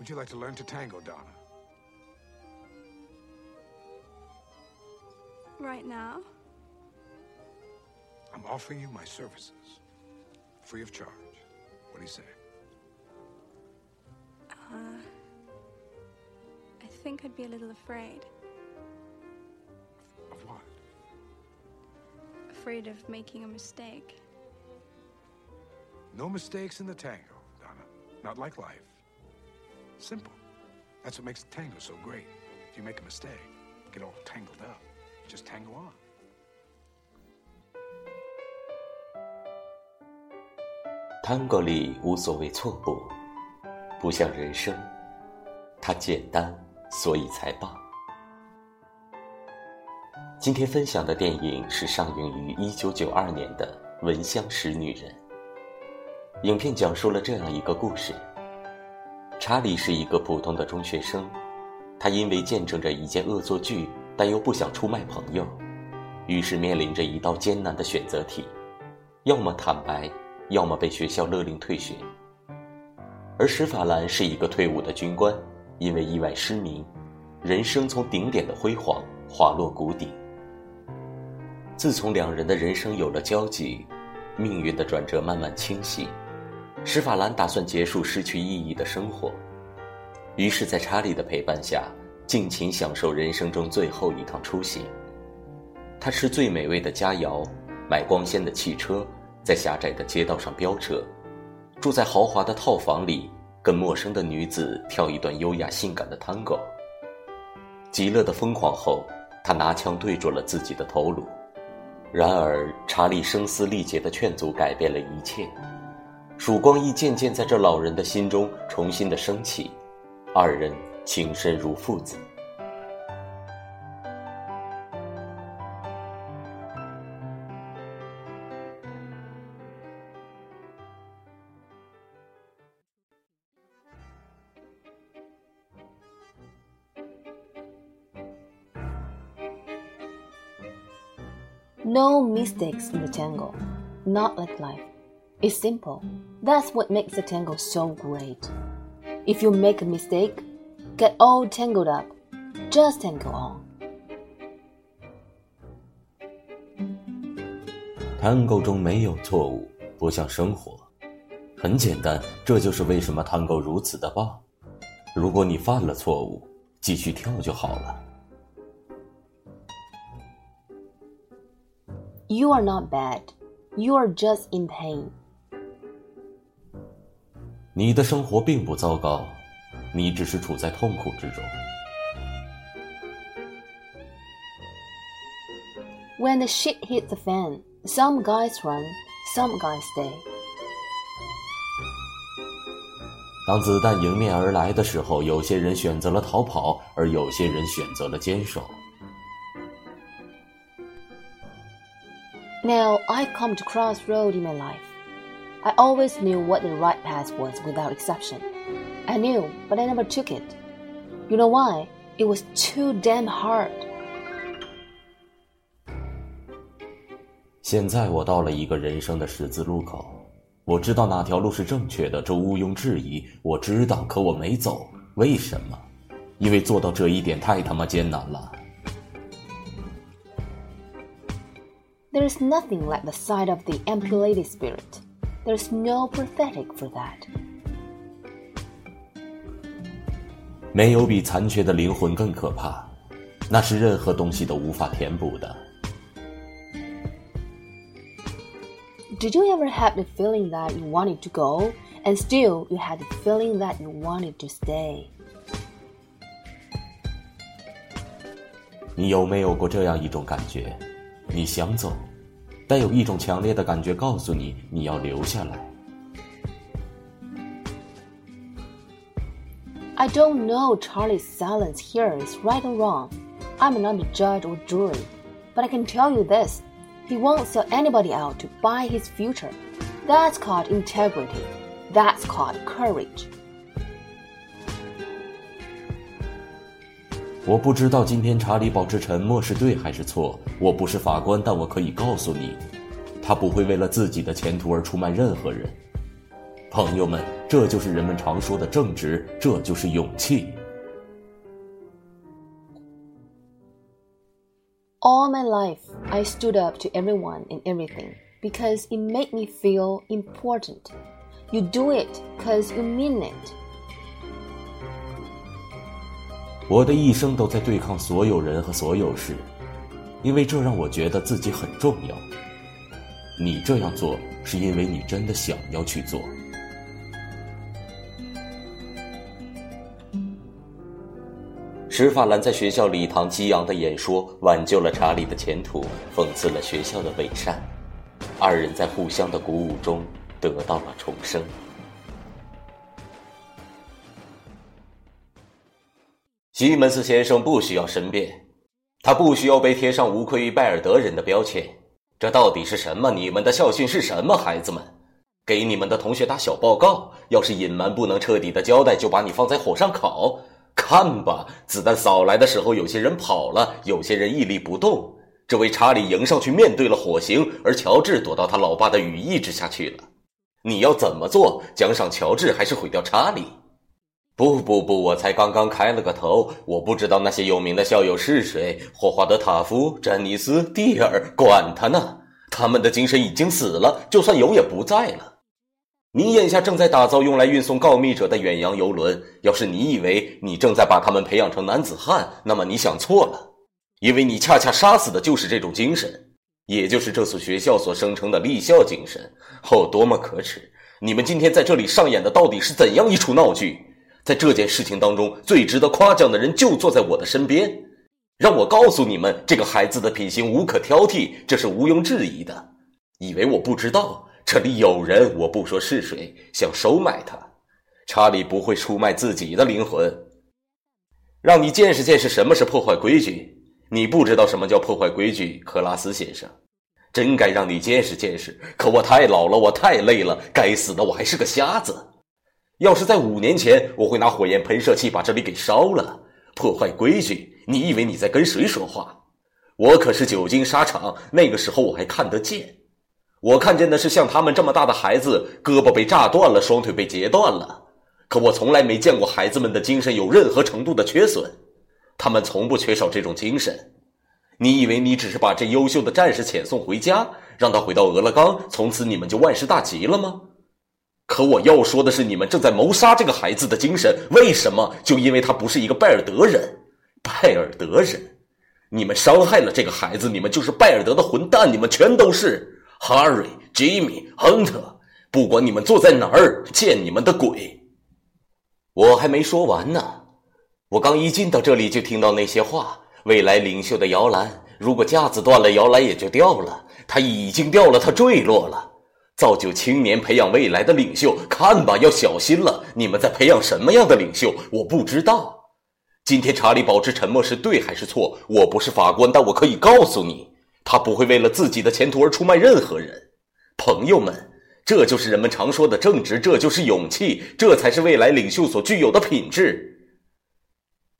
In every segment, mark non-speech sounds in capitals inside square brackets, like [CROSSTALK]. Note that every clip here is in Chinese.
Would you like to learn to tango, Donna? Right now? I'm offering you my services. Free of charge. What do you say? Uh, I think I'd be a little afraid. Of what? Afraid of making a mistake. No mistakes in the tango, Donna. Not like life. Simple. That's what makes tango so great. If you make a mistake, get all tangled up. Just tango on. Tango 里无所谓错步，不像人生，它简单，所以才棒。今天分享的电影是上映于一九九二年的《闻香识女人》。影片讲述了这样一个故事：查理是一个普通的中学生，他因为见证着一件恶作剧，但又不想出卖朋友，于是面临着一道艰难的选择题：要么坦白。要么被学校勒令退学，而史法兰是一个退伍的军官，因为意外失明，人生从顶点的辉煌滑落谷底。自从两人的人生有了交集，命运的转折慢慢清晰，史法兰打算结束失去意义的生活，于是，在查理的陪伴下，尽情享受人生中最后一趟出行。他吃最美味的佳肴，买光鲜的汽车。在狭窄的街道上飙车，住在豪华的套房里，跟陌生的女子跳一段优雅性感的探戈。极乐的疯狂后，他拿枪对准了自己的头颅。然而，查理声嘶力竭的劝阻改变了一切。曙光亦渐渐在这老人的心中重新的升起，二人情深如父子。No mistakes in the tango, not like life. It's simple. That's what makes the tango so great. If you make a mistake, get all tangled up. Just tango on. Tango 中没有错误，不像生活。很简单，这就是为什么 Tango 如此的棒。如果你犯了错误，继续跳就好了。You are not bad. You are just in pain. 你的生活并不糟糕，你只是处在痛苦之中。When the shit hits the fan, some guys run, some guys stay. 当子弹迎面而来的时候，有些人选择了逃跑，而有些人选择了坚守。Now I come to crossroad in my life. I always knew what the right path was without exception. I knew, but I never took it. You know why? It was too damn hard. 现在我到了一个人生的十字路口，我知道哪条路是正确的，这毋庸置疑。我知道，可我没走，为什么？因为做到这一点太他妈艰难了。There is nothing like the sight of the amputated spirit. There is no pathetic for that. 没有比残缺的灵魂更可怕，那是任何东西都无法填补的。Did you ever have the feeling that you wanted to go, and still you had the feeling that you wanted to stay? 你有没有过这样一种感觉？你想走， 但有一种强烈的感觉告诉你你要留下来。I don't know Charlie's silence here is right or wrong. I'm not a judge or jury, but I can tell you this: he won't sell anybody out to buy his future. That's called integrity. That's called courage. 我不知道今天查理保持沉默是对还是错。我不是法官，但我可以告诉你，他不会为了自己的前途而出卖任何人。朋友们，这就是人们常说的正直，这就是勇气。All my life, I stood up to everyone and everything because it made me feel important. You do it because you mean it. 我的一生都在对抗所有人和所有事，因为这让我觉得自己很重要。你这样做，是因为你真的想要去做。史法兰在学校礼堂激昂的演说，挽救了查理的前途，讽刺了学校的伪善。二人在互相的鼓舞中得到了重生。西门斯先生不需要申辩，他不需要被贴上无愧于拜尔德人的标签。这到底是什么？你们的校训是什么？孩子们，给你们的同学打小报告。要是隐瞒不能彻底的交代，就把你放在火上烤。看吧，子弹扫来的时候，有些人跑了，有些人屹立不动。这位查理迎上去面对了火刑，而乔治躲到他老爸的羽翼之下去了。你要怎么做？奖赏乔治还是毁掉查理？不不不，我才刚刚开了个头，我不知道那些有名的校友是谁。霍华德·塔夫、詹尼斯、蒂尔，管他呢！他们的精神已经死了，就算有也不在了。你眼下正在打造用来运送告密者的远洋游轮。要是你以为你正在把他们培养成男子汉，那么你想错了，因为你恰恰杀死的就是这种精神，也就是这所学校所声称的立校精神。哦，多么可耻！你们今天在这里上演的到底是怎样一出闹剧？在这件事情当中，最值得夸奖的人就坐在我的身边。让我告诉你们，这个孩子的品行无可挑剔，这是毋庸置疑的。以为我不知道？这里有人，我不说是谁，想收买他。查理不会出卖自己的灵魂。让你见识见识什么是破坏规矩。你不知道什么叫破坏规矩，克拉斯先生。真该让你见识见识。可我太老了，我太累了。该死的，我还是个瞎子。要是在五年前，我会拿火焰喷射器把这里给烧了。破坏规矩？你以为你在跟谁说话？我可是久经沙场，那个时候我还看得见。我看见的是像他们这么大的孩子，胳膊被炸断了，双腿被截断了。可我从来没见过孩子们的精神有任何程度的缺损，他们从不缺少这种精神。你以为你只是把这优秀的战士遣送回家，让他回到俄勒冈，从此你们就万事大吉了吗？可我要说的是，你们正在谋杀这个孩子的精神。为什么？就因为他不是一个拜尔德人。拜尔德人，你们伤害了这个孩子，你们就是拜尔德的混蛋，你们全都是。Harry、Jimmy、Hunter，不管你们坐在哪儿，见你们的鬼！我还没说完呢，我刚一进到这里就听到那些话。未来领袖的摇篮，如果架子断了，摇篮也就掉了。它已经掉了，它坠落了。造就青年，培养未来的领袖，看吧，要小心了。你们在培养什么样的领袖？我不知道。今天查理保持沉默是对还是错？我不是法官，但我可以告诉你。他不会为了自己的前途而出卖任何人，朋友们，这就是人们常说的正直，这就是勇气，这才是未来领袖所具有的品质。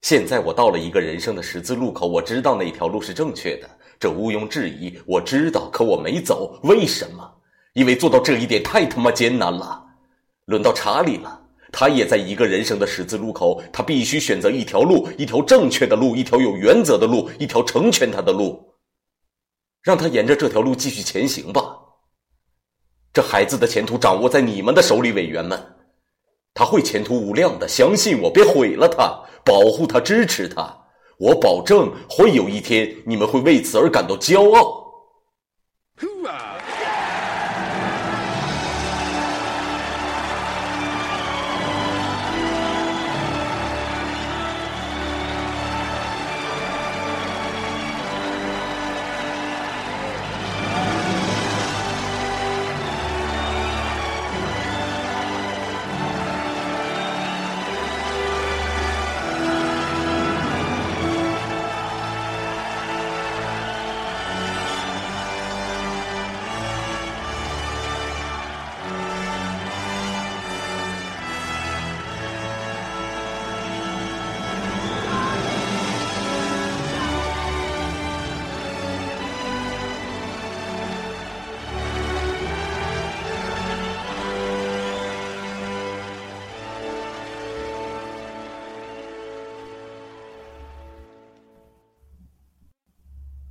现在我到了一个人生的十字路口，我知道那条路是正确的，这毋庸置疑。我知道，可我没走，为什么？因为做到这一点太他妈艰难了。轮到查理了，他也在一个人生的十字路口，他必须选择一条路，一条正确的路，一条有原则的路，一条成全他的路。让他沿着这条路继续前行吧。这孩子的前途掌握在你们的手里，委员们，他会前途无量的，相信我，别毁了他，保护他，支持他。我保证，会有一天你们会为此而感到骄傲。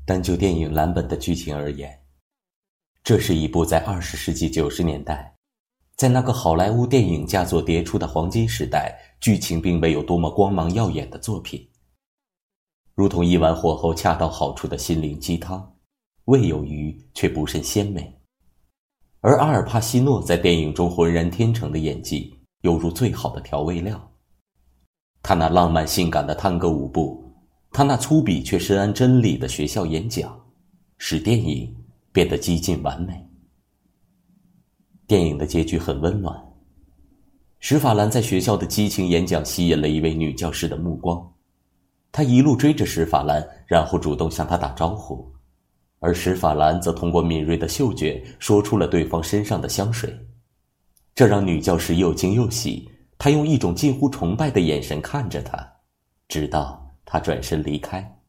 单就电影蓝本的剧情而言，这是一部在二十世纪九十年代，在那个好莱坞电影佳作迭出的黄金时代，剧情并没有多么光芒耀眼的作品。如同一碗火候恰到好处的心灵鸡汤，味有余却不甚鲜美。而阿尔帕西诺在电影中浑然天成的演技，犹如最好的调味料。他那浪漫性感的探戈舞步。他那粗鄙却深谙真理的学校演讲，使电影变得几近完美。电影的结局很温暖。史法兰在学校的激情演讲吸引了一位女教师的目光，她一路追着史法兰，然后主动向她打招呼，而史法兰则通过敏锐的嗅觉说出了对方身上的香水，这让女教师又惊又喜。她用一种近乎崇拜的眼神看着他，直到。他转身离开，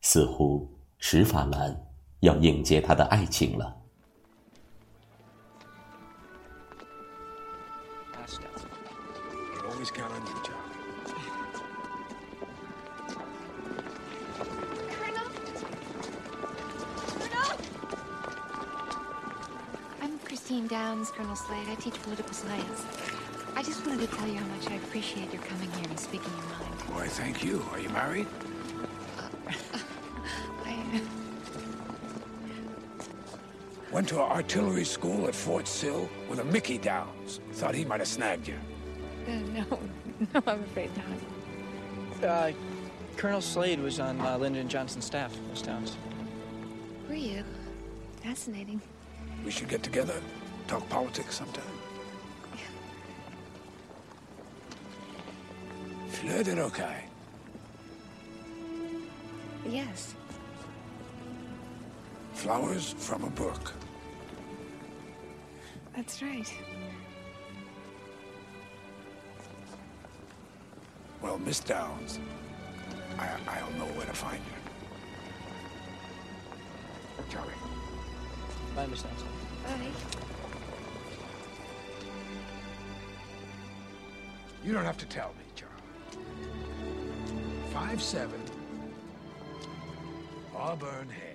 似乎史法兰要迎接他的爱情了。I'm Christine Downs, Colonel Slade. I teach political science. I just wanted to tell you how much I appreciate your coming here and speaking your mind. Why, thank you. Are you married? [LAUGHS] Uh, I... Went to an artillery school at Fort Sill with a Mickey Downs. Thought he might have snagged you. Uh, no, [LAUGHS] no, I'm afraid not. Uh, Colonel Slade was on uh, Lyndon Johnson's staff, Miss Downs. Were you? Fascinating. We should get together, talk politics sometime. Fleur de rocaille. Yes. Flowers from a book. That's right. Well, Miss Downs, I, I'll know where to find you. Charlie. Bye, Miss Downs. Bye. You don't have to tell me, Charlie. Five seven Auburn Head.